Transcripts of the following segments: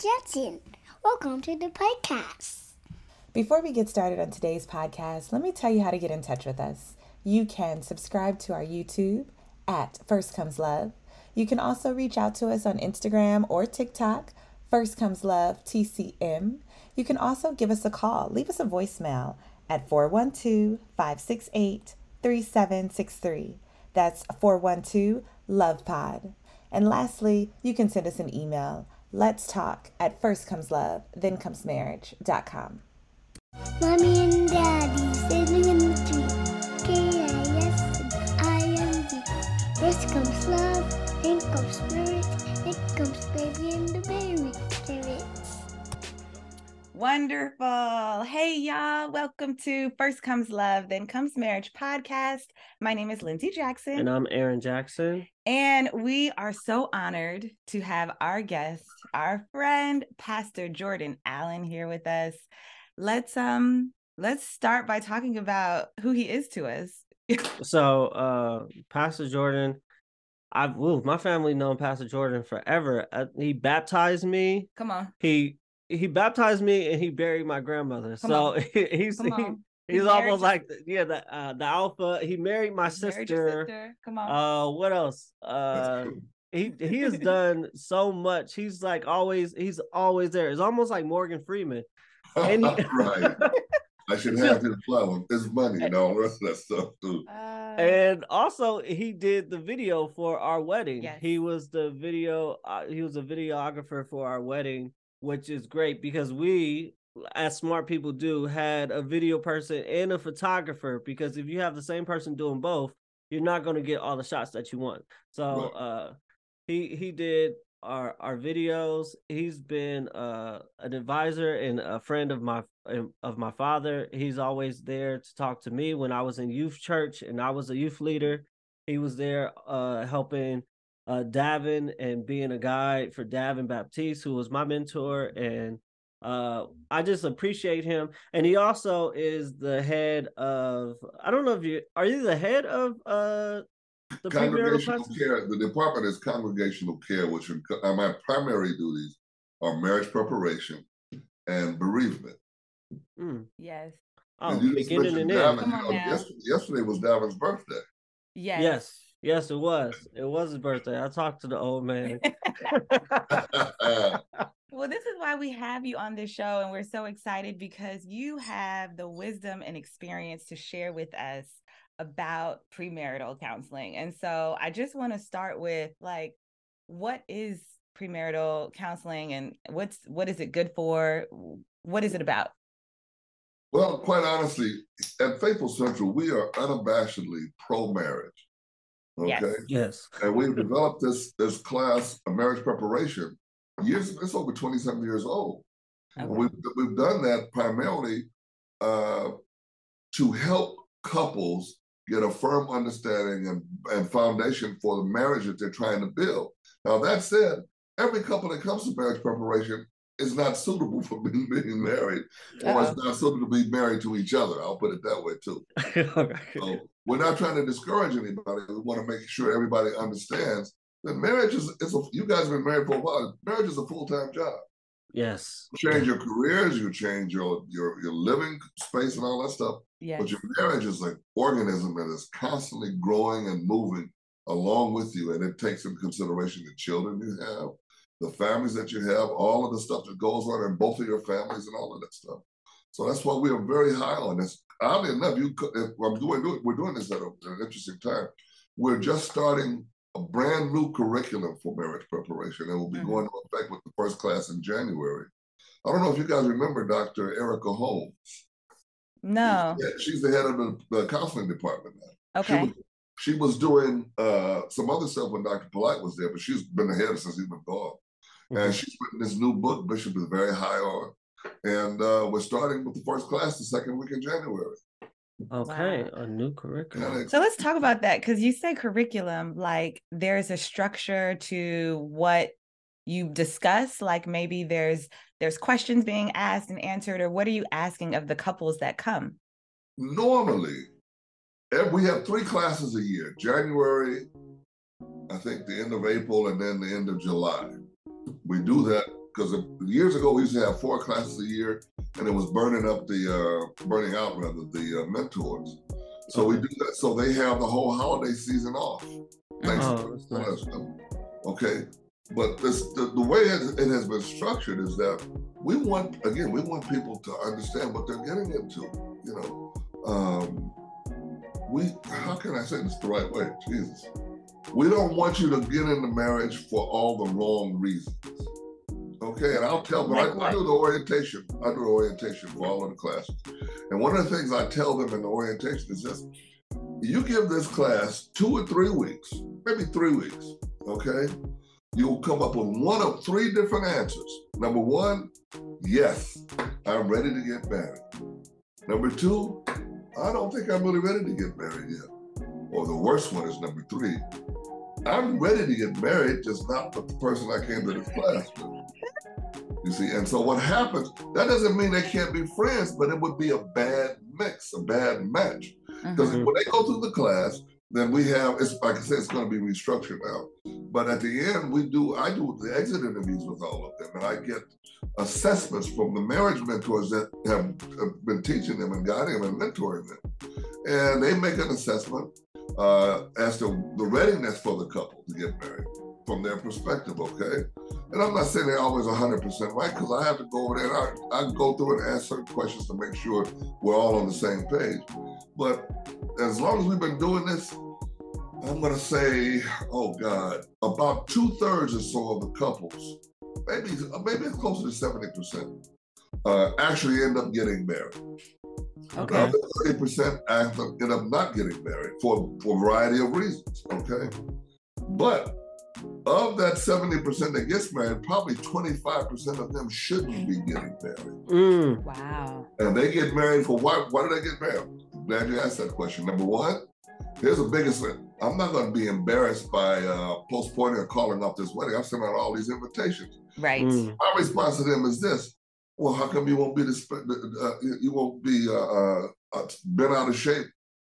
Jackson. Welcome to the podcast. Before we get started on today's podcast, let me tell you how to get in touch with us. You can subscribe to our YouTube at First Comes Love. You can also reach out to us on Instagram or TikTok, First Comes Love TCM. You can also give us a call, leave us a voicemail at 412 568 3763. That's 412 Love Pod. And lastly, you can send us an email. Let's talk at first comes love, then comes marriage.com. Mommy and Daddy sitting in the tree. K-I-S-I-N-G. First comes love, then comes marriage, then comes baby and the baby carrots. Wonderful. Hey, y'all. Welcome to First Comes Love, Then Comes Marriage podcast. My name is Lindsay Jackson. And I'm Aaron Jackson. And we are so honored to have our guest, our friend, Pastor Jordan Allen, here with us. Let's um let's start by talking about who he is to us. so uh Pastor Jordan, I've ooh, my family known Pastor Jordan forever. Uh, he baptized me. Come on. He he baptized me and he buried my grandmother. Come so he, he's. He he's married almost your- like yeah the uh, the alpha. He married my Married your sister. sister. Come on. Uh, what else? Uh, he he has done so much. He's like always he's always there. It's almost like Morgan Freeman. And he- right. I should have his flower, his money, and all the rest of that stuff too. Uh, and also he did the video for our wedding Yes. he was the video uh, he was a videographer for our wedding which is great because we as smart people do had a video person and a photographer because if you have the same person doing both you're not going to get all the shots that you want. So Right. uh he he did our our videos. He's been uh an advisor and a friend of my of my father. He's always there to talk to me. When i was in youth church and i was a youth leader he was there uh helping uh davin and being a guide for davin baptiste who was my mentor and uh i just appreciate him and he also is the head of i don't know if you are you the head of uh the Congregational care. The department is congregational care, which are, uh, my primary duties are marriage preparation and bereavement. Mm. yes. Oh, And you beginning mentioned and end. Davin. Come on now. yesterday, yesterday was Davin's birthday. Yes. Yes, yes, it was. It was his birthday. I talked to the old man. Well, this is why we have you on this show, and we're so excited because you have the wisdom and experience to share with us about premarital counseling. And so I just want to start with like, what is premarital counseling and what's what is it good for? What is it about? well, quite honestly, at Faithful Central, we are unabashedly pro-marriage. Okay. Yes. yes. and we've developed this this class of marriage preparation years it's over 27 years old. Okay. We've, we've done that primarily uh, to help couples get a firm understanding and, and foundation for the marriage that they're trying to build. Now that said every couple that comes to marriage preparation is not suitable for being, being married or it's not suitable to be married to each other. I'll put it that way too. So we're not trying to discourage anybody. We want to make sure everybody understands that marriage is, is a, you guys have been married for a while. Marriage is a full time job. yes. You change your careers, you change your, your your living space and all that stuff. Yes. But your marriage is an organism that is constantly growing and moving along with you. And it takes into consideration the children you have, the families that you have, all of the stuff that goes on in both of your families and all of that stuff. So that's why we are very high on this. Oddly enough, you could, if I'm doing, doing we're doing this at a- an interesting time. We're just starting a brand new curriculum for marriage preparation, and will be Mhm. going into effect with the first class in January. I don't know if you guys remember Dr. Erica Holmes. no. Yeah, she's the head of the, the counseling department now. She Okay. was, she was doing uh, some other stuff when Dr. Polite was there, but she's been the head since he's been gone. And she's written this new book, Bishop is very high on. And uh, we're starting with the first class the second week in January. Okay, Wow. a new curriculum. So let's talk about that because you say curriculum, like there's a structure to what you discuss. Like maybe there's there's questions being asked and answered, or what are you asking of the couples that come? Normally, ev- we have three classes a year January, I think the end of April, and then the end of July. We do that because years ago we used to have four classes a year, and it was burning up the uh, burning out rather the uh, mentors. So we do that. So they have the whole holiday season off. Thanks Oh, that's nice. Okay, but this the, the way it, it has been structured is that we want again we want people to understand what they're getting into. You know, um, we how can I say this the right way? Jesus, we don't want you to get into marriage for all the wrong reasons. Okay, and I'll tell them I, I do the orientation. I do the orientation for all of the classes, and one of the things I tell them in the orientation is this: you give this class two or three weeks, maybe three weeks, okay? You'll come up with one of three different answers. Number one, yes, I'm ready to get married. Number two, I don't think I'm really ready to get married yet. Or the worst one is number three, I'm ready to get married, just not with the person I came to this class with. You see, and so what happens, that doesn't mean they can't be friends, but it would be a bad mix, a bad match. Because Mhm. when they go through the class, then we have it's like I said, it's going to be restructured now. But at the end, we do I do the exit interviews with all of them, and I get assessments from the marriage mentors that have, have been teaching them and guiding them and mentoring them, and they make an assessment uh, as to the readiness for the couple to get married from their perspective. Okay, and I'm not saying they're always 100% right because I have to go over there and I, I go through and ask certain questions to make sure we're all on the same page. But as long as we've been doing this, I'm going to say, oh God, about two thirds or so of the couples, maybe maybe it's closer to 70%, uh, actually end up getting married. Okay. The 30% end up not getting married for, for a variety of reasons, okay? But of that 70% that gets married, probably 25% of them shouldn't be getting married. Mm. Wow. And they get married for why? Why did they get married? Glad you asked that question. Number one, here's the biggest thing. I'm not going to be embarrassed by uh, postponing or calling off this wedding. I'm sending out all these invitations. Right. Mm. My response to them is this: Well, how come you won't be this? Uh, you won't be uh, uh, uh, bent out of shape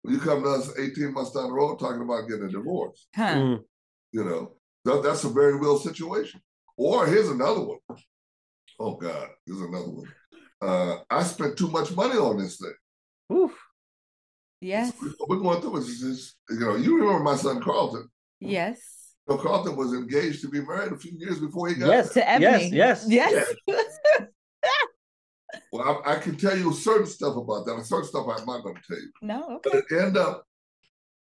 when you come to us 18 months down the road talking about getting a divorce? Huh. Mm. You know, that, that's a very real situation. Or here's another one. Oh God, here's another one. Uh, I spent too much money on this thing. Oof. Yes. What we're going through is, is, you know, you remember my son Carlton. Yes. You know, Carlton was engaged to be married a few years before he got Yes. To Ebony. Yes. Yes. yes. Well, I, I can tell you certain stuff about that, and certain stuff I'm not going to tell you. no. But Okay. it ended up,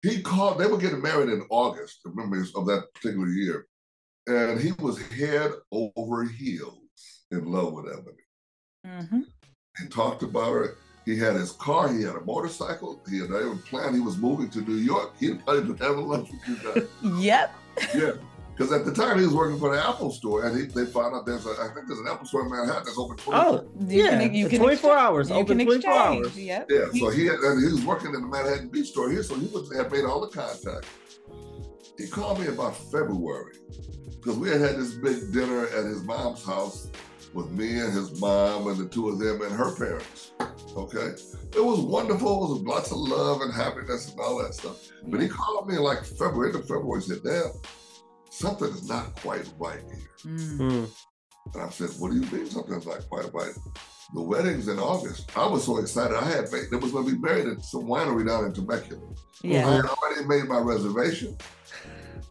he called, they were getting married in August, remember, of that particular year. And he was head over heels in love with Ebony. hmm He talked about her. He had his car, he had a motorcycle, he had even plan. he was moving to New York. He had probably been having lunch with you guys. Yep. Yeah. Because at the time he was working for the Apple store, and he, they found out there's a, I think there's an Apple store in Manhattan that's open 24 Oh, You yeah. can- you can 24 exchange- hours. You Open 24 hours. Yep. Yeah, so he had, and he was working in the Manhattan Beach store here, so he was, had made all the contact. He called me about February because we had had this big dinner at his mom's house with me and his mom and the two of them and her parents. Okay, it was wonderful. It was lots of love and happiness and all that stuff. But he called me like February, end of February, and said, "Dad, something is not quite right here." Mm. And I said, What do you mean something's not quite right? The wedding's in August. I was so excited. I had made, it was going to be married at some winery down in Temecula. I Yeah. had already made my reservation.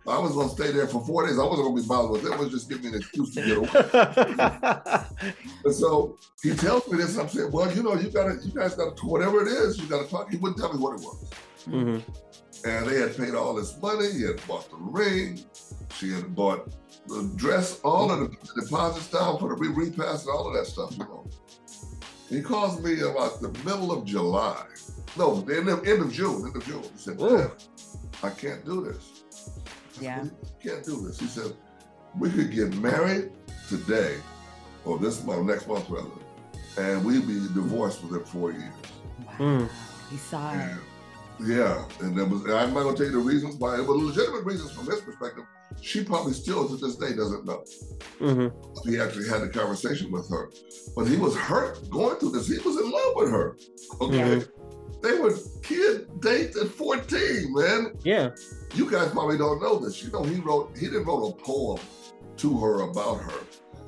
I was going to stay there for four days. I wasn't going to be bothered with it. It was just give me an excuse to get away. And so he tells me this, I'm saying, Well, you know, you got to, you guys got to, whatever it is, you got to talk. He wouldn't tell me what it was. Mhm. And they had paid all this money. He had bought the ring. She had bought the dress, all of the deposits down for the re repass and all of that stuff, you know. He calls me about the middle of July. No, the end of, end of June, end of June. He said, I can't do this. Yeah. "What you- can't do this. He said, we could get married today, or this month, next month rather, and we'd be divorced within four years. Wow. Mm. He saw it. Yeah, and there was. and I'm not gonna tell you the reasons why. but legitimate reasons from his perspective. She probably still to this day doesn't know. Mhm. He actually had a conversation with her, but he was hurt going through this. He was in love with her. Okay, they were kid dates at 14, man. Yeah. You guys probably don't know this. You know, he wrote. He didn't wrote a poem to her about her.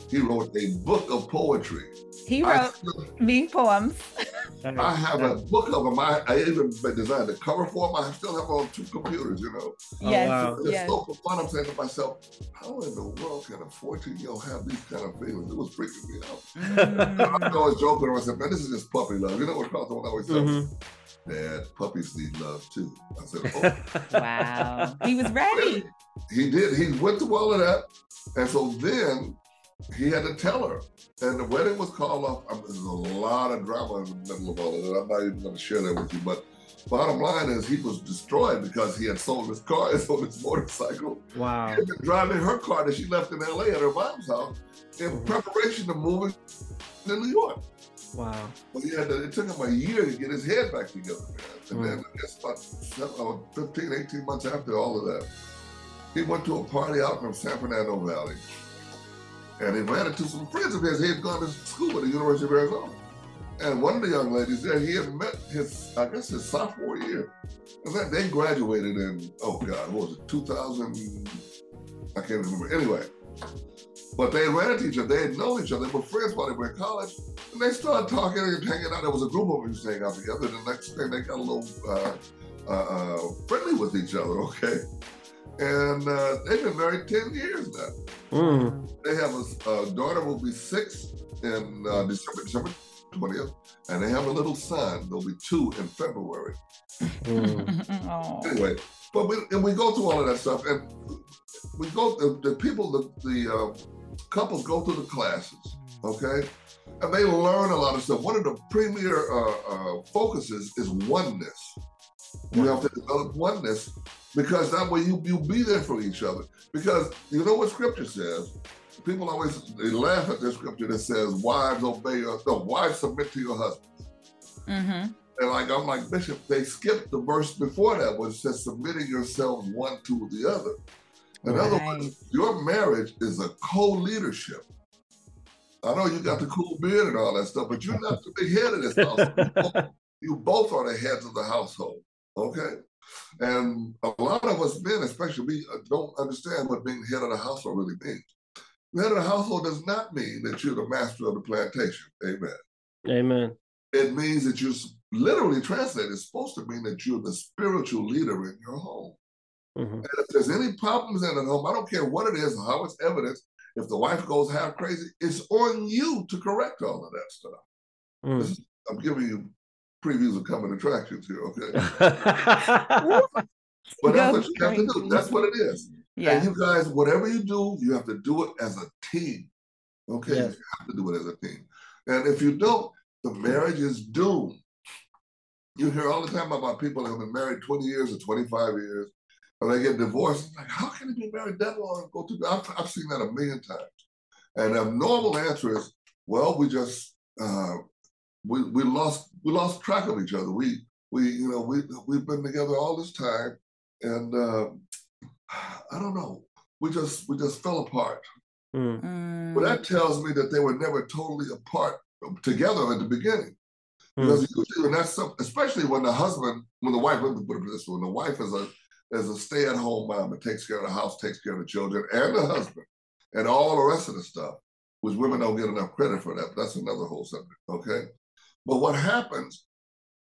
He wrote a book of poetry. He wrote still- me poems. I have a book of them. I, I even designed the cover for them. I still have on two computers, you know. Oh, yes, wow. It's yes. so for fun. I'm saying to myself, how in the world can a 14 year old have these kind of feelings? It was freaking me out. Mm. I always joking around. I said, man, this is just puppy love. You know what Carlton always says? Mhm. Dad, puppies need love too. I said, oh, wow. He was ready. he did. He went through all of that. And so then he had to tell her. And the wedding was called off. I mean, there's a lot of drama in the middle of all of that. I'm not even going to share that with you. But bottom line is he was destroyed because he had sold his car and sold his motorcycle. Wow. He had been driving her car that she left in LA at her mom's house in Mhm. preparation to moving to New York. Wow. But he had to, it took him a year to get his head back together, man. And Mm. then I guess about seven, 15, 18 months after all of that, he went to a party out from San Fernando Valley. And he ran into some friends of his. He had gone to school at the University of Arizona. And one of the young ladies there, he had met his, I guess his sophomore year. And then they graduated in, oh God, what was it, 2000? I can't remember. Anyway, but they ran into each other. They had known each other. They were friends while they were in college. And they started talking and hanging out. There was a group of them staying out together. The next thing they got a little uh, uh, uh, friendly with each other, okay? And uh, they've been married 10 years now. Mm. They have a, a daughter will be six in uh, December, December 20th. And they have a little son. There'll be two in February. Mm. Anyway, but we, and we go through all of that stuff. And we go, the, the people, the, the uh, couples go through the classes, okay? And they learn a lot of stuff. One of the premier uh, uh, focuses is oneness. You have to develop oneness because that way you you be there for each other. Because you know what Scripture says. People always they laugh at the Scripture that says, "Wives obey your no, wives submit to your husbands." hmm And like I'm like Bishop, they skipped the verse before that, which says submitting yourselves one to the other. In other words, your marriage is a co-leadership. I know you got the cool beard and all that stuff, but you're not the big head of this house. you both are the heads of the household. Okay. And a lot of us men, especially we, uh, don't understand what being head of the household really means. The head of the household does not mean that you're the master of the plantation. Amen. Amen. It means that you're literally translated, it's supposed to mean that you're the spiritual leader in your home. Mhm. And if there's any problems in the home, I don't care what it is or how it's evidenced, if the wife goes half crazy, it's on you to correct all of that stuff. Mm. Is- I'm giving you previews of coming attractions here, okay? But that's what you have to do. That's what it is. Yeah. And you guys, whatever you do, you have to do it as a team. Okay, Yes. you have to do it as a team. And if you don't, the marriage is doomed. You hear all the time about people that have been married 20 years or 25 years, and they get divorced. It's like, how can they be married that long and go through? I've, I've seen that a million times. And the normal answer is, well, we just uh, we we lost we lost track of each other. We we you know we we've been together all this time, and uh, I don't know. We just we just fell apart. Mm. Mm. But that tells me that they were never totally apart together at the beginning. Mm. Because usually when that's some, especially when the husband, when the wife, let me put it this way, when the wife is a is a stay-at-home mom that takes care of the house, takes care of the children and the husband, and all the rest of the stuff, which women don't get enough credit for that. But that's another whole subject, okay? But what happens?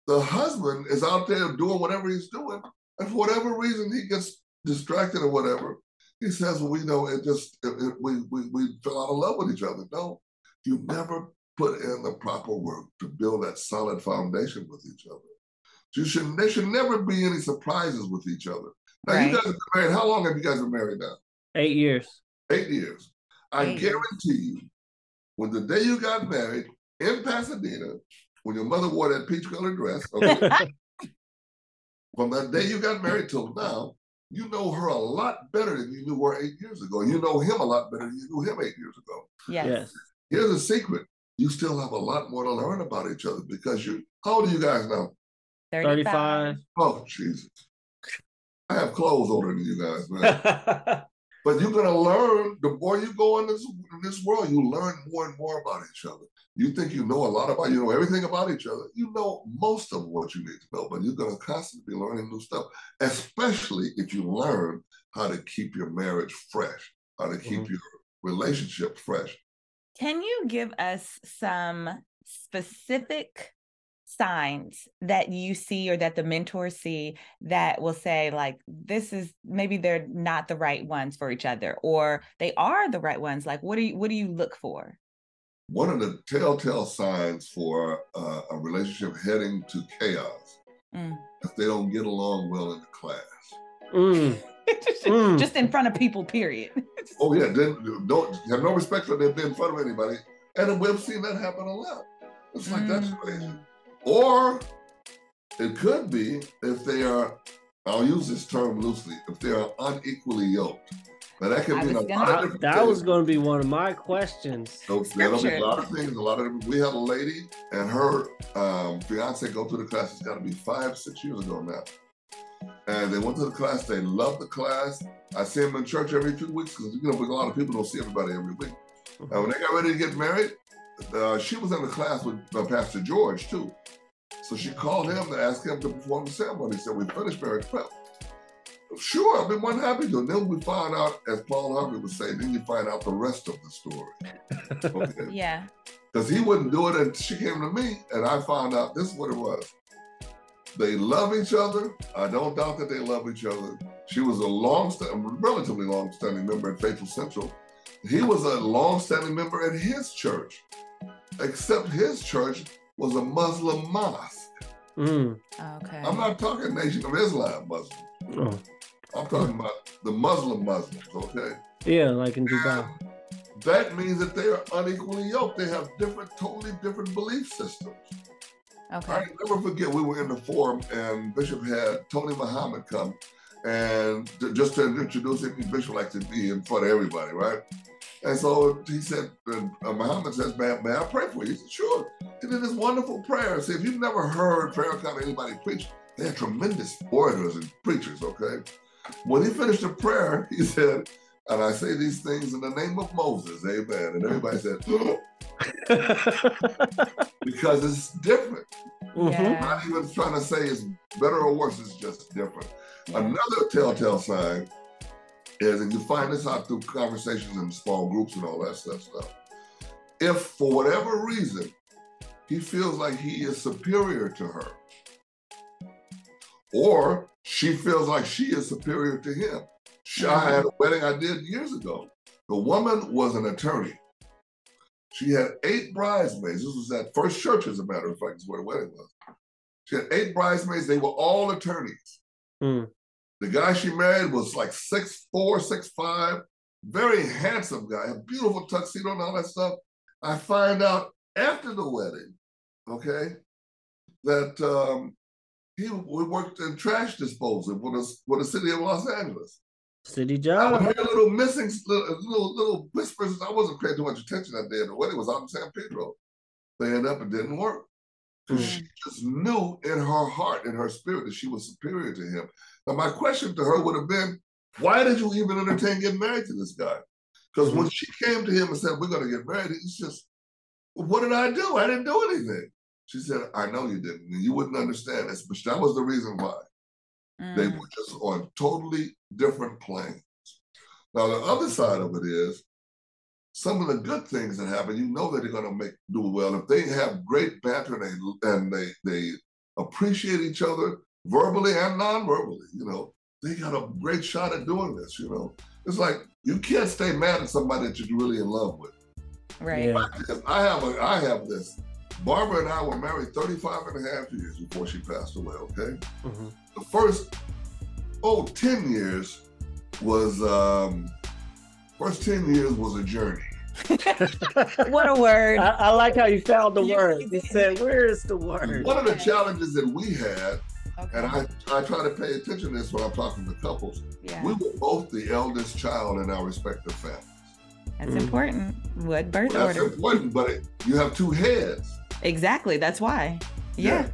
The husband is out there doing whatever he's doing, and for whatever reason he gets distracted or whatever, he says, "Well, we know it just it, it- we, we we fell out of love with each other." No, you never put in the proper work to build that solid foundation with each other. You should there should never be any surprises with each other. Now you guys have been married. How long have you guys been married now? Eight years. Eight years. I Eight years. guarantee you, when the day you got married in Pasadena, when your mother wore that peach colored dress, okay, from that day you got married till now, you know her a lot better than you knew her eight years ago. You know him a lot better than you knew him eight years ago. yes. Yes. Here's a secret. You still have a lot more to learn about each other because you, how old are you guys now? 35. Oh, Jesus. I have clothes older than you guys, man. But you're gonna learn the more you go in this in this world, you learn more and more about each other. You think you know a lot about you know everything about each other. You know most of what you need to know, but you're gonna constantly be learning new stuff, especially if you learn how to keep your marriage fresh, how to keep mm-hmm. your relationship fresh. Can you give us some specific signs that you see or that the mentors see that will say like this is maybe they're not the right ones for each other or they are the right ones like what do you what do you look for one of the telltale signs for uh, a relationship heading to chaos mm. if they don't get along well in the class mm. mm. just in front of people period oh yeah then don't have no respect for them being in front of anybody and we've seen that happen a lot it's like that's crazy mm. Or it could be if they are, I'll use this term loosely, if they are unequally yoked. Now that could be a lot of different That things. was going to be one of my questions. So there'll be a lot of things, a lot of We had a lady and her um, fiance go to the class. It's got to be five, six years ago now. And they went to the class. They loved the class. I see them in church every few weeks because you know a lot of people don't see everybody every week. Mm-hmm. And when they got ready to get married, uh, she was in the class with uh, Pastor George too. So she called him to ask him to perform the ceremony. He said, We finished marriage prep. Sure, I've been one happy to. And then we find out, as Paul Harvey would say, then you find out the rest of the story. Okay? yeah. Because he wouldn't do it, and she came to me, and I found out this is what it was. They love each other. I don't doubt that they love each other. She was a long, relatively long-standing member at Faithful Central. He was a long-standing member at his church, except his church was a Muslim mosque. Mm. Okay. I'm not talking Nation of Islam Muslim. Oh. I'm talking about the Muslim Muslims, okay? Yeah, like in Dubai. And that means that they are unequally yoked. They have different, totally different belief systems. Okay. I never forget we were in the forum and Bishop had Tony Muhammad come and just to introduce him, Bishop likes to be in front of everybody, right? And so he said, uh, Muhammad says, may, may I pray for you? He said, sure. He did this wonderful prayer. See, if you've never heard Farrakhan or anybody preach, they're tremendous orators and preachers, okay? When he finished the prayer, he said, and I say these things in the name of Moses, amen. And everybody said, because it's different. Mm-hmm. Yeah. I'm not even trying to say it's better or worse, it's just different. Yeah. Another telltale sign is, and you find this out through conversations in small groups and all that stuff. If for whatever reason he feels like he is superior to her, or she feels like she is superior to him. I had a wedding I did years ago. The woman was an attorney. She had eight bridesmaids. This was at First Church, as a matter of fact, is where the wedding was. She had eight bridesmaids. They were all attorneys. Mm. The guy she married was like six four, six five, very handsome guy, a beautiful tuxedo and all that stuff. I find out after the wedding, okay, that um, he worked in trash disposal for the, for the city of Los Angeles. City job. I heard little missing, little, little, little whispers. I wasn't paying too much attention that day. The wedding was out in San Pedro. They ended up, it didn't work. Mm. She just knew in her heart, in her spirit, that she was superior to him. Now, my question to her would have been, why did you even entertain getting married to this guy? Because mm-hmm. when she came to him and said, we're going to get married, he's just, what did I do? I didn't do anything. She said, I know you didn't. And you wouldn't understand this, but that was the reason why. Mm. They were just on totally different planes. Now, the other side of it is some of the good things that happen, you know that they're going to make do well. If they have great banter and they, and they, they appreciate each other, verbally and non-verbally. You know, they got a great shot at doing this. You know, it's like you can't stay mad at somebody that you're really in love with. Right. Yeah. I have a, I have this. Barbara and I were married 35 and a half years before she passed away. Okay. Mm-hmm. The first, oh, 10 years was, um, first 10 years was a journey. what a word. I, I, like how you found the word. You said, Where is the word? One of the challenges that we had Okay. And I, I try to pay attention to this when I'm talking to couples. Yeah. We were both the eldest child in our respective families. That's mm important. What birth well, that's order? That's important, but it, you have two heads. Exactly. That's why. Yeah.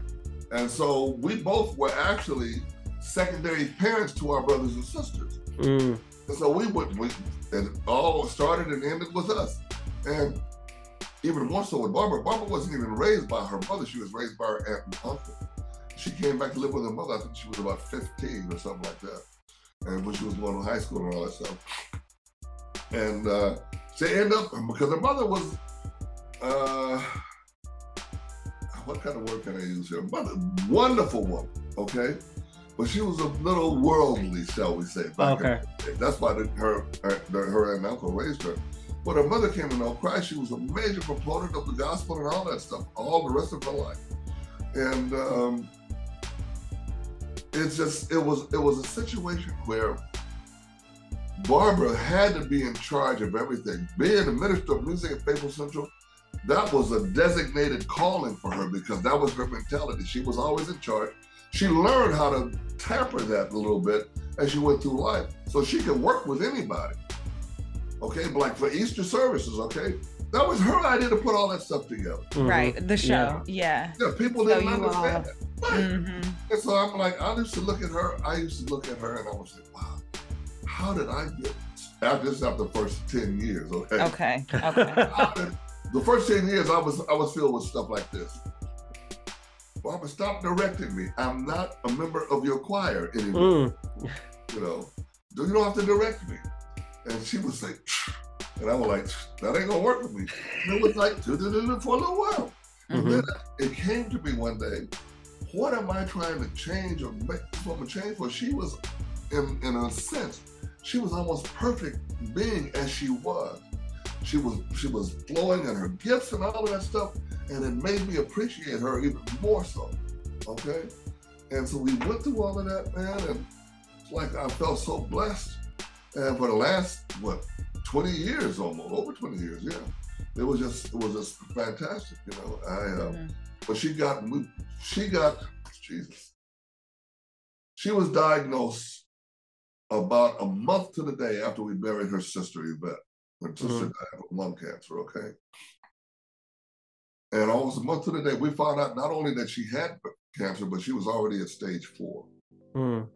yeah. And so we both were actually secondary parents to our brothers and sisters. Mm. And so we would, we, it all started and ended with us. And even more so with Barbara, Barbara wasn't even raised by her mother. She was raised by her aunt and uncle she came back to live with her mother. I think she was about 15 or something like that. And when she was going to high school and all that stuff. And uh, she ended up, because her mother was uh, what kind of word can I use here? Mother, wonderful woman, okay? But she was a little worldly, shall we say. Okay. That's why the, her, her, her and uncle raised her. But her mother came to know Christ, she was a major proponent of the gospel and all that stuff, all the rest of her life. And um, it's just, it was, it was a situation where Barbara had to be in charge of everything. Being the minister of music at Faithful Central, that was a designated calling for her because that was her mentality. She was always in charge. She learned how to tamper that a little bit as she went through life so she could work with anybody. Okay, like for Easter services, okay? That was her idea to put all that stuff together. Mhm. Right. The show. Yeah. Yeah, people So didn't you understand all- that. Right. hmm And so I'm like, I used to look at her, I used to look at her and I was like, wow, how did I get after this after the first 10 years, okay? Okay. Okay. How did- the first 10 years I was I was filled with stuff like this. Barbara, stop directing me. I'm not a member of your choir anymore. Mm. You know, you don't have to direct me. And she would say, and I was like, that ain't gonna work with me. And it was like for a little while. And Mhm. then it came to me one day, what am I trying to change or make this woman change for? She was, in, in a sense, she was almost perfect being as she was. She was she was flowing in her gifts and all of that stuff, and it made me appreciate her even more so. Okay? And so we went through all of that, man, and it's like I felt so blessed. And for the last what 20 years almost, over 20 years, yeah. It was just it was just fantastic, you know. I uh, Mhm. but she got she got Jesus. She was diagnosed about a month to the day after we buried her sister Yvette. Her sister died of lung cancer. Okay, and almost a month to the day, we found out not only that she had cancer, but she was already at stage four. Mm.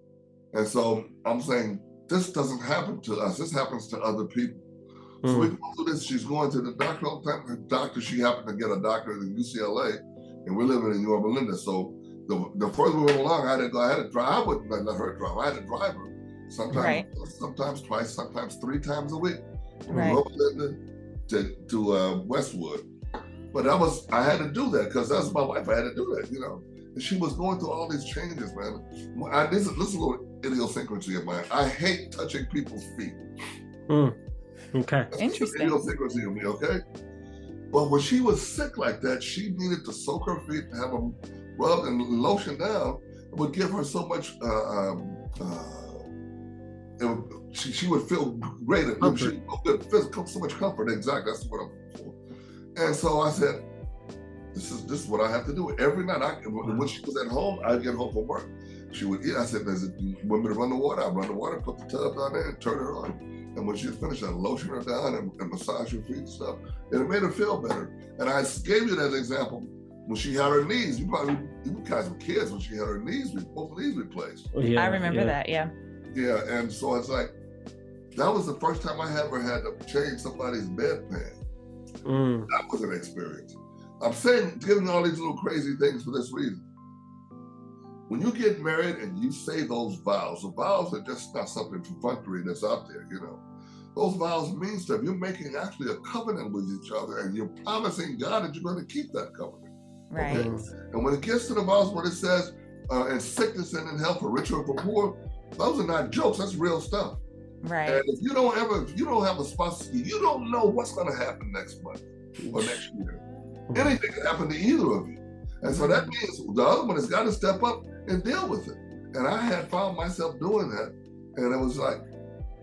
And so I'm saying this doesn't happen to us. This happens to other people. So we Mm. go through this. She's going to the doctor all the time. Her doctor, she happened to get a doctor in UCLA, and we're living in New Linda. So the, the further we went along, I had to go. I had to drive. I wouldn't let her drive. I had to drive her. Sometimes, Right. sometimes twice, sometimes three times a week. From Right. Yorba Linda to to uh, Westwood. But that was I had to do that because that's my wife. I had to do that, you know. And she was going through all these changes, man. I, this, is, this is a little idiosyncrasy of mine. I hate touching people's feet. Mm. Okay. That's Interesting. An idiosyncrasy of me, okay? But when she was sick like that, she needed to soak her feet, and have them rubbed and lotion down. It would give her so much. Uh, um, uh, it would, she, she would feel great. She would feel good, physical, so much comfort. Exactly, that's what I'm for. And so I said, "This is this is what I have to do every night." I, when when she was at home, I'd get home from work. She would eat. I said, "There's a woman to run the water. I run the water, put the tub down there, and turn her on." And when she finished, I lotion her down and, and massage her feet and stuff. And it made her feel better. And I gave you that example when she had her knees. You probably, you guys were kids when she had her knees, re- both knees replaced. Yeah, I remember yeah. that. Yeah. Yeah. And so it's like, that was the first time I ever had to change somebody's bedpan. Mm. That was an experience. I'm saying, giving all these little crazy things for this reason. When you get married and you say those vows, the vows are just not something perfunctory that's out there, you know. Those vows mean stuff. You're making actually a covenant with each other and you're promising God that you're going to keep that covenant. Right. Okay. And when it gets to the vows where it says, uh, in sickness and in health, for rich or for poor, those are not jokes. That's real stuff. Right. And if you don't ever, if you don't have a spouse, you don't know what's going to happen next month or next year. Anything can happen to either of you. And so that means the other one has got to step up and deal with it. And I had found myself doing that. And it was like,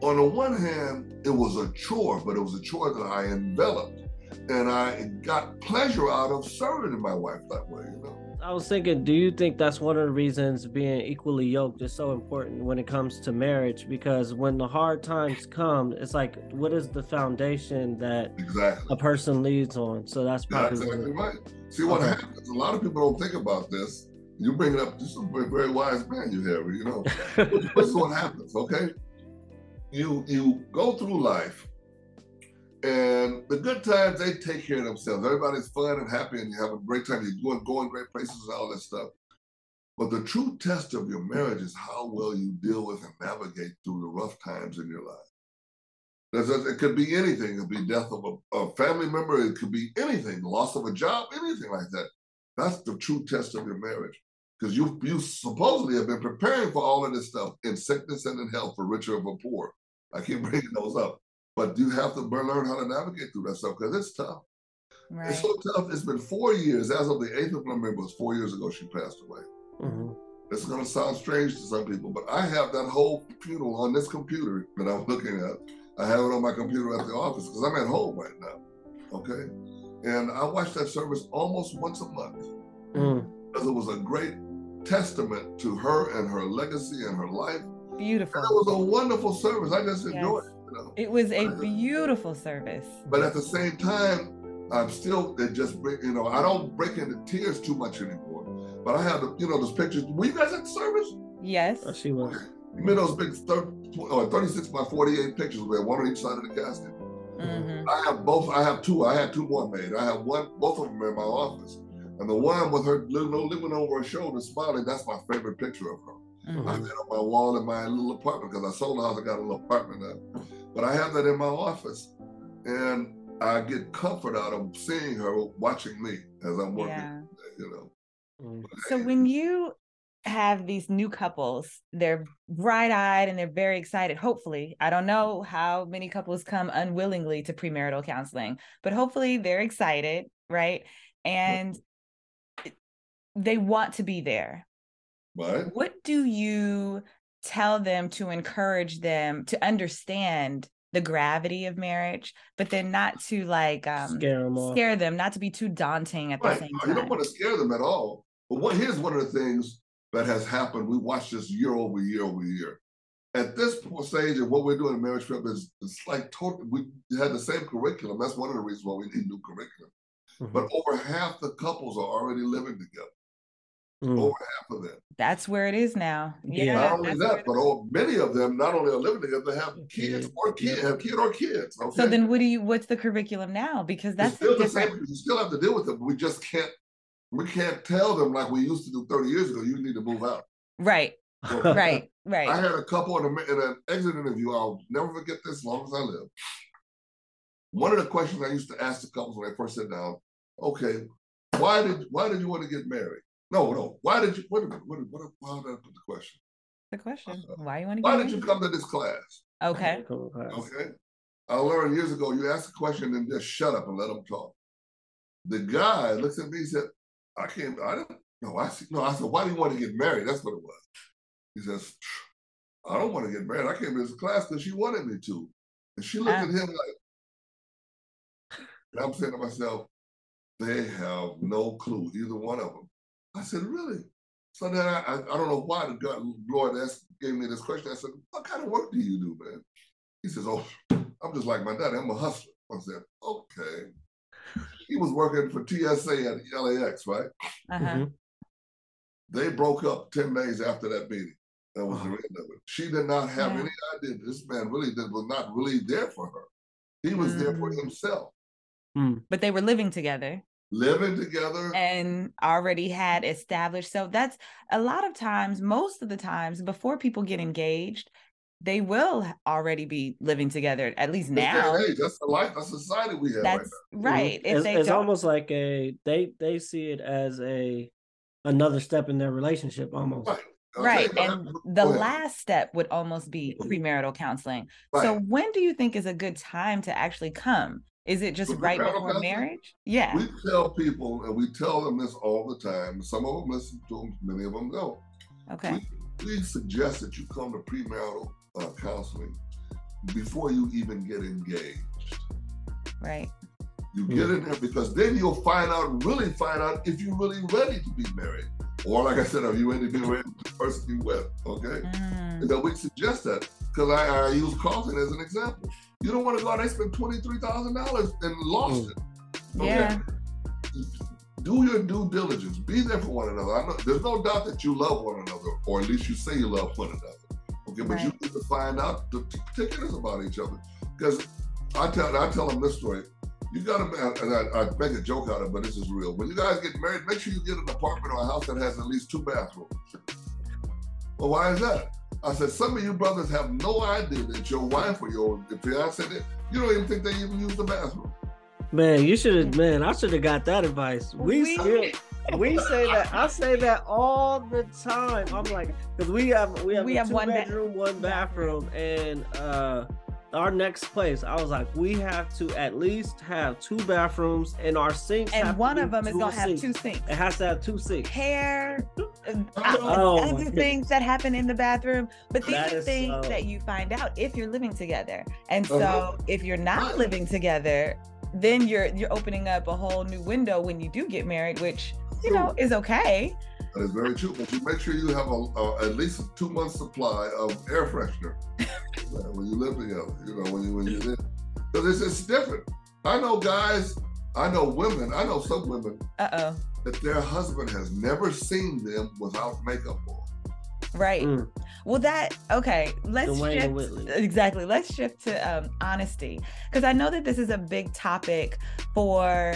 on the one hand, it was a chore, but it was a chore that I enveloped. And I got pleasure out of serving my wife that way, you know? I was thinking, do you think that's one of the reasons being equally yoked is so important when it comes to marriage? Because when the hard times come, it's like, what is the foundation that Exactly. a person leads on? So that's That's exactly right. See what Okay. happens. A lot of people don't think about this. You bring it up. This is a very wise man you have. You know, this is what happens. Okay, you you go through life, and the good times they take care of themselves. Everybody's fun and happy, and you have a great time. You're going going great places and all that stuff. But the true test of your marriage is how well you deal with and navigate through the rough times in your life. It could be anything. It could be death of a, a family member. It could be anything, loss of a job, anything like that. That's the true test of your marriage. Because you you supposedly have been preparing for all of this stuff in sickness and in health, for richer or for poor. I keep bringing those up. But you have to learn how to navigate through that stuff because it's tough. Right. It's so tough. It's been four years. As of the 8th of November, it was four years ago she passed away. Mm-hmm. This is going to sound strange to some people, but I have that whole funeral on this computer that I'm looking at. I have it on my computer at the office because I'm at home right now. Okay. And I watch that service almost once a month Mm. because it was a great testament to her and her legacy and her life. And Beautiful. it was a wonderful service. I just enjoyed Yes. it. You know? It was a beautiful service. But at the same time, I'm still it just bring you know I don't break into tears too much anymore. But I have the you know those pictures. Were you guys at the service? Yes. Oh, she was. You made those big 30, or 36 by 48 pictures with one on each side of the casket. hmm I have both. I have two. I had two more made. I have one. Both of them in my office. And the one with her little living over her shoulder, smiling. That's my favorite picture of her. I hmm have it on my wall in my little apartment because I sold the house. I got a little apartment now. But I have that in my office, and I get comfort out of seeing her watching me as I'm working. Yeah. You know. Mm. So when you have these new couples, they're bright-eyed and they're very excited. Hopefully, I don't know how many couples come unwillingly to premarital counseling, but hopefully they're excited, right? And they want to be there. Right. What do you tell them to encourage them to understand the gravity of marriage, but then not to like um Scare them scare them, not to be too daunting at the same time. You don't want to scare them at all. But what here's one of the things that has happened. We watch this year over year over year. At this stage of what we're doing in marriage prep is it's like total. We had the same curriculum. That's one of the reasons why we need new curriculum. Mhm. But over half the couples are already living together. Mm. Over half of them. That's where it is now. Yeah. Yeah. not only that's that, but all, many of them not only are living together, they have kids Kids. or kid, have kid or kids. Okay? So then what do you what's the curriculum now? Because that's still the same. You still have to deal with them. we just can't. We can't tell them like we used to do 30 years ago. You need to move out. right, So right, I had a couple in, a, in an exit interview. I'll never forget this as long as I live. One of the questions I used to ask the couples when I first sit down, okay, why did why did you want to get married? No, no. Why did you? Wait a minute. What, what, how did I put the question? The question. Why you want to get Why get did you come to this class? Okay. Cool. Okay. I learned years ago. You ask a question and just shut up and let them talk. The guy looks at me. He said, "I can't. I don't know. I see. No. I said, why do you want to get married? That's what it was. He says, I don't want to get married. I came to this class because she wanted me to. And she looked Ah. at him like, and I'm saying to myself, they have no clue, either one of them. I said, really? So then I, I, I don't know why the God, Lord asked, gave me this question. I said, what kind of work do you do, man? He says, oh, I'm just like my daddy. I'm a hustler. I said, okay. He was working for TSA at LAX, right? Uh-huh. Mhm. They broke up 10 days after that meeting. That was the end of it. She did not have Yeah. any idea. This man really did, was not really there for her. He was there for Mm. himself, But they were living together living together. and already had established. So that's a lot of times, most of the times, before people get engaged, they will already be living together, at least This day and now. age, that's the life, that's the society we have right That's now. right. Mm-hmm. If it's, they it's almost like a they they see it as a another step in their relationship almost. Right. Okay, right. And the last step would almost be premarital counseling. So when do you think is a good time to actually come? Is it just For right before marriage? Yeah. We tell people, and we tell them this all the time. Some of them listen to them, many of them don't. Okay. We, we suggest that you come to premarital uh, counseling before you even get engaged. Right. You get in there because then you'll find out, really find out if you're really ready to be married. Or like I said, are you ready to be married with the person you with? Okay. Mm, And then we suggest that because I, I use Carlton as an example. You don't want to go out and spend twenty three thousand dollars and lost mm. it. Okay? Yeah. Do your due diligence. Be there for one another. I know there's no doubt that you love one another, or at least you say you love one another. Okay, but you need to find out the particulars about each other. Because I tell I tell them this story. You gotta and I, I make a joke out of it, but this is real. When you guys get married, make sure you get an apartment or a house that has at least two bathrooms. Well, why is that? I said, some of you brothers have no idea that your wife or your fiance, you don't even think they even use the bathroom. Man, you should have. Man, I should have got that advice. We, We- still, we say that. I say that all the time. I'm like, because we have we have We have two one ba- bedroom, one bathroom, and uh, our next place. I was like, we have to at least have two bathrooms, and our sinks. And one of them is gonna have sinks. two sinks. It has to have two sinks. Hair, Oh, other things that happen in the bathroom. But these That are is things so- that you find out if you're living together. And so Uh-huh. if you're not living together, then you're you're opening up a whole new window when you do get married, which you know is okay. That is very true. But you make sure you have a, a at least a two month supply of air freshener when you live together. You know, when you when you live, because it's, it's different. I know guys. I know women. I know some women Uh oh. that their husband has never seen them without makeup on. Right. Mm. Well, that okay. Let's Dwayne shift exactly. Let's shift to um, honesty because I know that this is a big topic for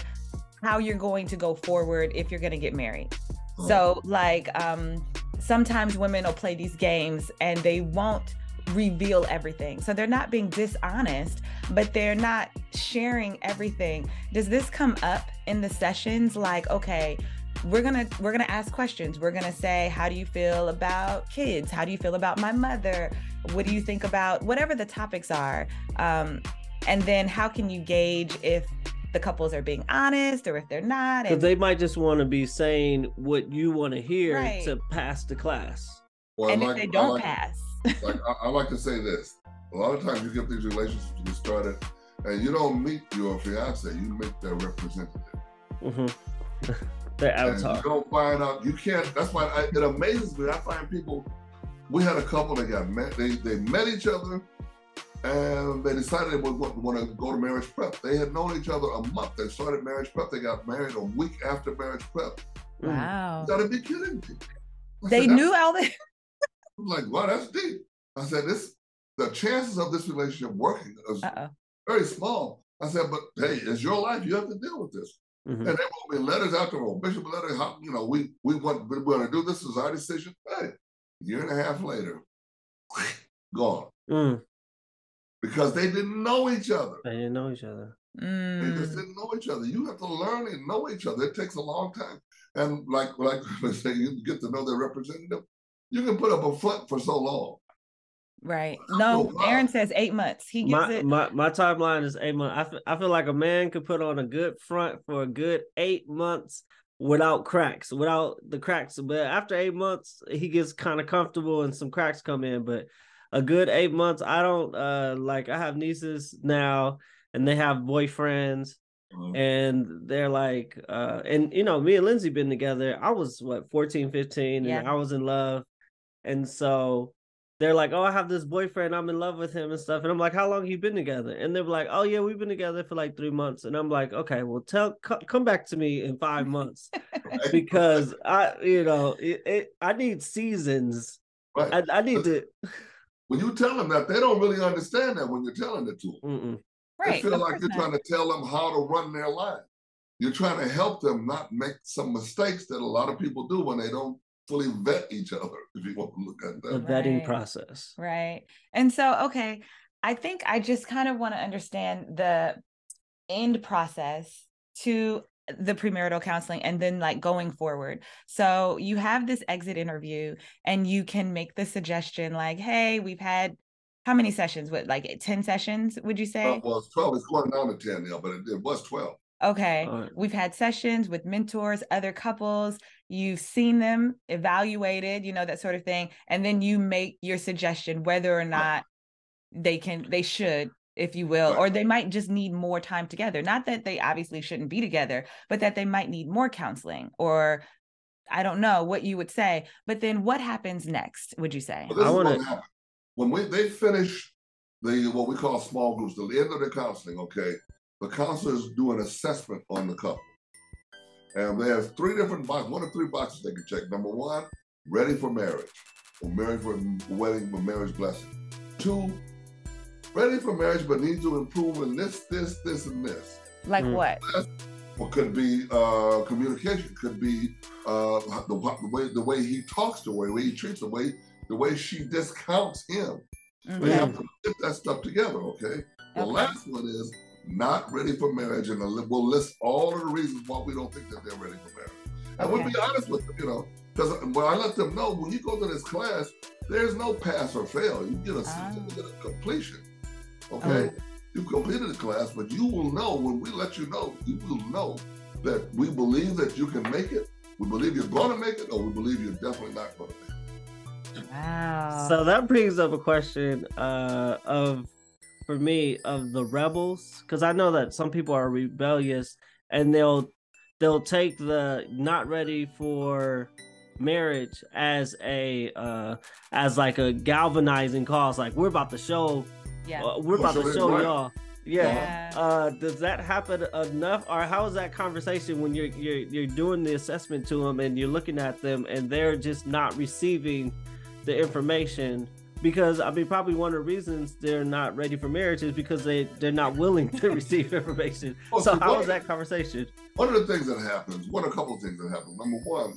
how you're going to go forward if you're going to get married. So, like, um, sometimes women will play these games and they won't reveal everything. So they're not being dishonest, but they're not sharing everything. Does this come up in the sessions? Like, okay, we're gonna we're gonna ask questions. We're gonna say, how do you feel about kids? How do you feel about my mother? What do you think about whatever the topics are? Um, and then how can you gauge if the couples are being honest or if they're not? Because they might just want to be saying what you want to hear Right. to pass the class. Well, and like- if they don't like- pass, like I, I like to say this. A lot of times you get these relationships get started, and you don't meet your fiance, you meet their representative. hmm Their And avatar. you don't find out. You can't. That's why I, it amazes me. I find people. We had a couple that got met. They they met each other, and they decided they would want, want to go to marriage prep. They had known each other a month. They started marriage prep. They got married a week after marriage prep. Mm. wow. You gotta be kidding me. I They said, knew that's- all this. I'm like, wow, that's deep. I said, this the chances of this relationship working is Uh oh. very small. I said, but hey, it's your life. You have to deal with this. Mhm. And they wrote me letters out the road. Bishop letter, how, you know, we we want we're going to do this. Is our decision. Hey, year and a half later, gone Mm. Because they didn't know each other. They didn't know each other. They just Mm. didn't know each other. You have to learn and know each other. It takes a long time. And like like I say, you get to know their representative. You can put up a front for so long. Right. Oh, No, wow. Aaron says eight months. He gives My, it. my my timeline is eight months. I I feel like a man could put on a good front for a good eight months without cracks, without the cracks. But after eight months, he gets kind of comfortable and some cracks come in. But a good eight months, I don't uh like. I have nieces now, and they have boyfriends, Uh, and they're like, uh, and you know, me and Lindsay been together. I was what 14, 15, Yeah. and I was in love, and so they're like, "Oh, I have this boyfriend. I'm in love with him and stuff." And I'm like, "How long you been together?" And they're like, "Oh yeah, we've been together for like three months." And I'm like, "Okay, well, tell co- come back to me in five months because I, you know, it, it I need seasons. right. I, I need to." When you tell them that, they don't really understand that when you're telling it to them. Mm-mm. They right. feel like you're not. trying to tell them how to run their life. You're trying to help them not make some mistakes that a lot of people do when they don't fully vet each other, if you want to look at that. The vetting Right. process. Right. And so, okay, I think I just kind of want to understand the end process to the premarital counseling and then like going forward. So you have this exit interview and you can make the suggestion like, hey, we've had how many sessions? What, like 10 sessions, would you say? Uh, well, it's 12. It's going down to 10 now, but it, it was 12. Okay. All right. We've had sessions with mentors, other couples. You've seen them evaluated, you know, that sort of thing. And then you make your suggestion whether or not they can, they should, if you will, Right. or they might just need more time together. Not that they obviously shouldn't be together, but that they might need more counseling or I don't know what you would say. But then what happens next, would you say? But this I wanna- When we they finish the what we call small groups, the end of the counseling, okay, the counselors do an assessment on the couple. And they have three different boxes, one of three boxes they can check. Number one, ready for marriage, or married for wedding or marriage blessing. Two, ready for marriage but need to improve in this, this, this, and this. Like Mm. what? Or could be uh, communication, could be uh, the, the way the way he talks to her, the way he treats her, the way the way she discounts him. Mhm. We have to get that stuff together, okay? The Okay. last one is not ready for marriage, and we'll list all of the reasons why we don't think that they're ready for marriage. And we'll be honest with them, you know, because when I let them know when you go to this class, there's no pass or fail. You get a Ah. certificate of completion. Okay, you completed the class, but you will know when we let you know. You will know that we believe that you can make it. We believe you're going to make it, or we believe you're definitely not going to make it. Wow. So that brings up a question uh, of, for me, of the rebels, because I know that some people are rebellious and they'll they'll take the not ready for marriage as a uh, as like a galvanizing cause. Like we're about to show, yeah. uh, we're about to show y'all. Yeah. Yeah. Uh, does that happen enough, or how is that conversation when you're you're you're doing the assessment to them and you're looking at them and they're just not receiving the information? Because I mean, probably one of the reasons they're not ready for marriage is because they they're not willing to receive information. Well, So see, how one- is that conversation? One of the things that happens, one a couple of things that happen. Number one,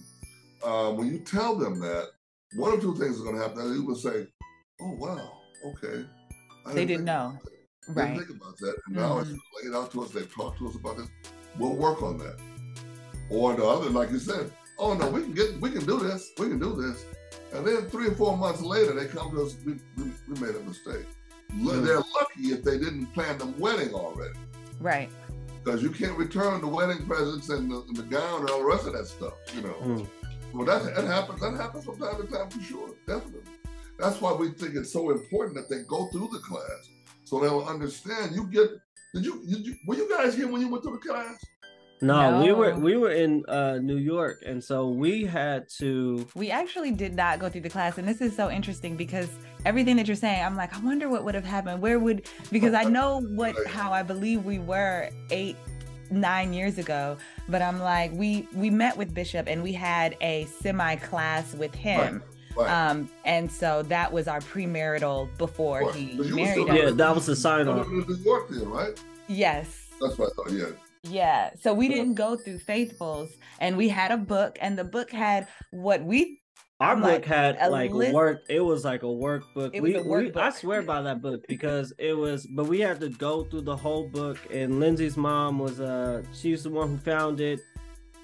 uh, when you tell them that, one or two things are going to happen. They will say, "Oh wow, okay." I They didn't think know. about that. Right. Didn't think about that. And now it's laid out to us. They've talked to us about this. We'll work on that. Or the other, like you said, oh no, we can get, we can do this, we can do this. And then three or four months later, they come to us. We, we, we made a mistake. L- Mm. They're lucky if they didn't plan the wedding already, Right. because you can't return the wedding presents and the, and the gown and all the rest of that stuff. You know. Mm. Well, that, that happens. That happens from time to time for sure, definitely. That's why we think it's so important that they go through the class so they'll understand. You get. Did you, did you? Were you guys here when you went through the class? No, we were we were in uh, New York, and so we had to. We actually did not go through the class, and this is so interesting because everything that you're saying, I'm like, I wonder what would have happened. Where would because I know what how I believe we were eight nine years ago but i'm like we we met with bishop and we had a semi class with him Right. Um and so that was our premarital before Right. he But you were married us Yeah, that was the sign off. New York then, right? yes That's what I thought. Yeah. Yeah. So we Yeah. didn't go through Faithfuls and we had a book and the book had what we Our I'm book like, had like list- work. It was like a workbook. It was we, a we- I swear by that book because it was. But we had to go through the whole book. And Lindsay's mom was uh she's the one who found it,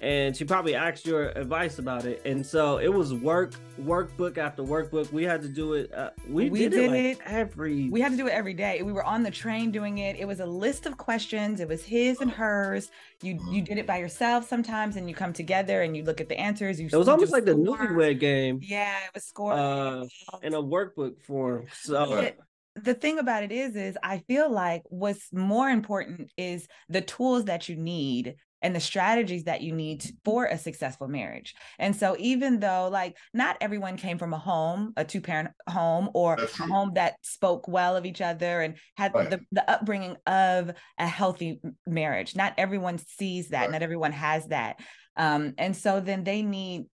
and she probably asked your advice about it. And so it was work workbook after workbook. We had to do it. Uh, we, We did, did it, like, it. every. we had to do it every day. We were on the train doing it. It was a list of questions. It was his and hers. You you did it by yourself sometimes and you come together and you look at the answers. You it was almost like the newlywed game Yeah, it was score. uh, in a workbook form. So Right. the thing about it is is i feel like what's more important is the tools that you need and the strategies that you need for a successful marriage. And so even though like not everyone came from a home a two parent home or a home that spoke well of each other and had Right. the, the upbringing of a healthy marriage. Not everyone sees that Right. not everyone has that. Um and so then they need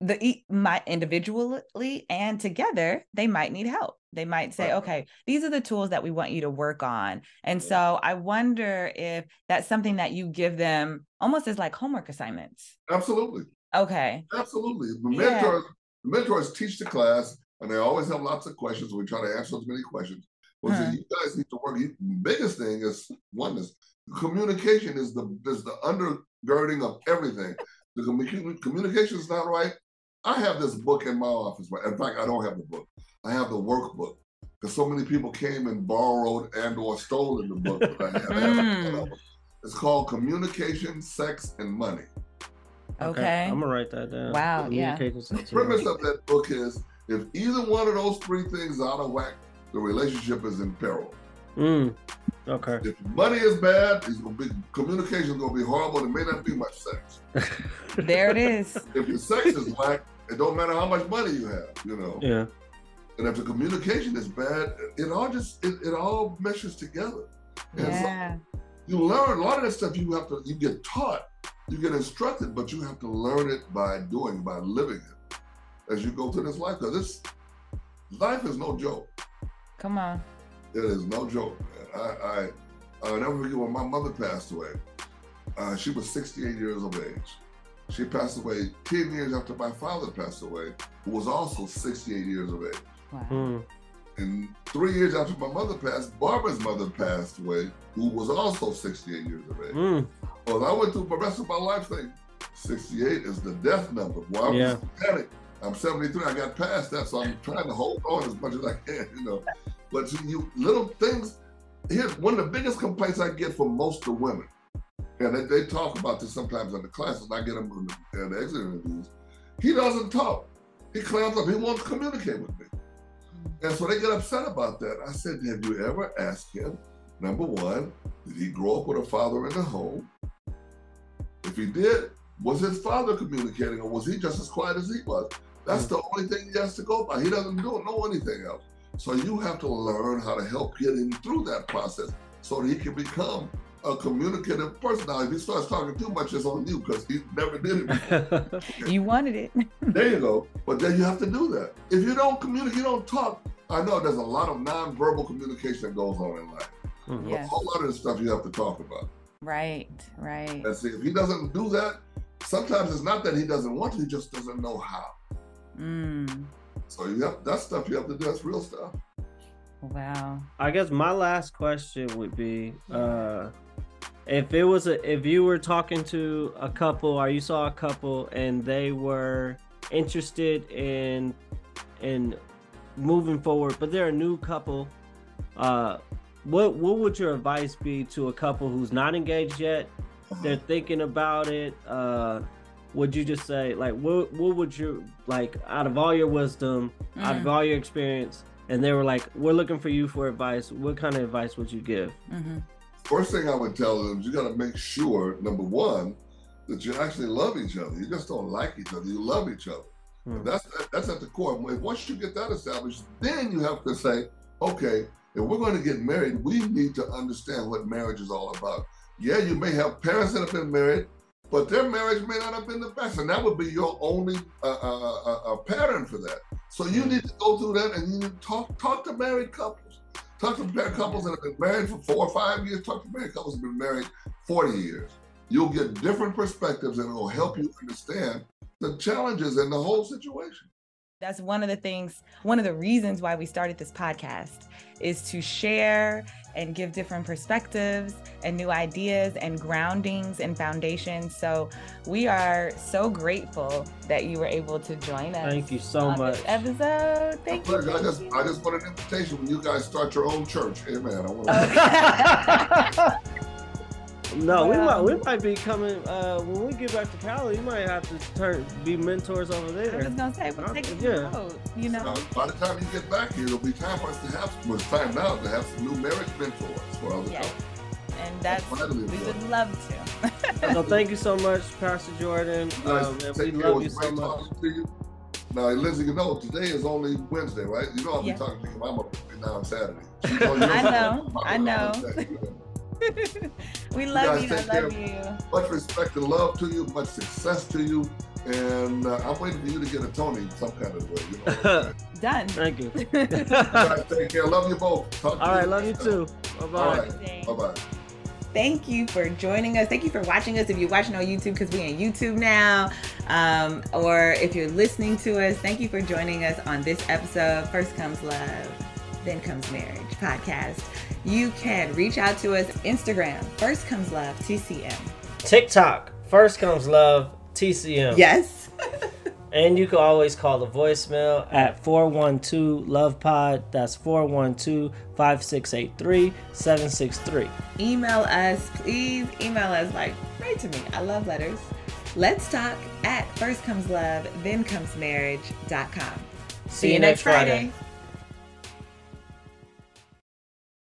the might individually and together they might need help they might say Right. okay these are the tools that we want you to work on and so i wonder if that's something that you give them almost as like homework assignments Absolutely. okay Absolutely. The Yeah. mentors, the mentors teach the class, and they always have lots of questions. We try to answer as many questions. But Huh. Hmm. you guys need to work. The biggest thing is oneness. communication is the is the undergirding of everything. The commu- communication is not right. I have this book in my office. right? In fact, I don't have the book. I have the workbook because so many people came and borrowed and or stolen the book. that I have. I Mm. a ton of them. It's called Communication, Sex, and Money. okay I'm gonna write that down. Wow, yeah. Communication The skills. premise of that book is if either one of those three things is out of whack, the relationship is in peril. Mm, okay. If money is bad, it's gonna be communication is gonna be horrible. There may not be much sex. there it is If your sex is whack, it don't matter how much money you have, you know. Yeah. And if the communication is bad, it all just it, it all meshes together. And so yeah you learn a lot of that stuff you have to you get taught, you get instructed, but you have to learn it by doing, by living it as you go through this life. Because this life is no joke. come on It is no joke, man. I, I I'll never forget when my mother passed away. Uh, she was 68 years of age. She passed away 10 years after my father passed away, who was also 68 years of age. Wow. Hmm. And three years after my mother passed, Barbara's mother passed away, who was also 68 years of age. Hmm. Well, I went through the rest of my life thinking 68 is the death number. Well, I was Yeah. panic. I'm 73. I got past that, so I'm trying to hold on as much as I can, you know. But you, you little things. Here's one of the biggest complaints I get from most of the women, and they, they talk about this sometimes in the classes. I get them in the, in the exit interviews. He doesn't talk. He clams up. He won't communicate with me. And so they get upset about that. I said, Have you ever asked him, number one, did he grow up with a father in the home? If he did, was his father communicating or was he just as quiet as he was? That's the only thing he has to go by. He doesn't do, know anything else. So you have to learn how to help get him through that process so that he can become a communicative person. Now, if he starts talking too much, it's on you because he never did it before. You wanted it. There you go. But then you have to do that. If you don't communicate, you don't talk. I know there's a lot of nonverbal communication that goes on in life. Mhm. A whole lot of the stuff you have to talk about. Right, right. And see, if he doesn't do that, sometimes it's not that he doesn't want to, he just doesn't know how. Mm. So you have that stuff you have to do. That's real stuff. Wow. I guess my last question would be uh if it was a if you were talking to a couple or you saw a couple and they were interested in in moving forward but they're a new couple uh what what would your advice be to a couple who's not engaged yet they're thinking about it uh would you just say like what what would you like out of all your wisdom out of Mhm. all your experience and they were like we're looking for you for advice what kind of advice would you give Mhm. First thing I would tell them is you got to make sure, number one, that you actually love each other. You just don't like each other. You love each other. Hmm. That's that's at the core. Once you get that established, then you have to say, okay, if we're going to get married, we need to understand what marriage is all about. Yeah, you may have parents that have been married, but their marriage may not have been the best, and that would be your only uh, uh, uh, uh, pattern for that. So you need to go through that, and you need to talk talk to married couples. Talk to married couples that have been married for four or five years. Talk to married couples that have been married 40 years. You'll get different perspectives, and it will help you understand the challenges in the whole situation. That's one of the things, one of the reasons why we started this podcast is to share and give different perspectives and new ideas and groundings and foundations. So we are so grateful that you were able to join us. thank you so on much this episode. Thank you. Pleasure. I just I just want an invitation when you guys start your own church. Amen. I want to. no we might we might be coming uh when we get back to cali you might have to turn be mentors over there. I was there gonna say we'll take it Yeah. to the road, you know. Uh, by the time you get back here, it'll be time for us to have some. It's time now to have some new marriage mentors for other Yes. couples. And that's Finally, we Lord. would love to. so thank you so much pastor jordan Guys, um, we take love you so much talking to you. Now, Lindsay, you know today is only Wednesday, right? You know I'll Yeah. talking to your mama now on Saturday. She told you I on know, Saturday. I know. we love guys you. take I love care. you. Much respect and love to you. Much success to you. And uh, I'm waiting for you to get a Tony some kind of way. You know? Done. thank you All right, take care. Love you both. Talk to all right love you too bye-bye All right. Bye bye. Thank you for joining us. Thank you for watching us. If you're watching on YouTube, because we're on YouTube now, um, or if you're listening to us, thank you for joining us on this episode. First comes love, then comes marriage podcast. You can reach out to us Instagram. First comes love TCM. tiktok first comes love tcm Yes. And you can always call the voicemail at 412 Love Pod. That's 412 5683 763. email us, please email us. Like, write to me. I love letters. Let's talk at first comes love, then comes marriage.com. See you next Friday.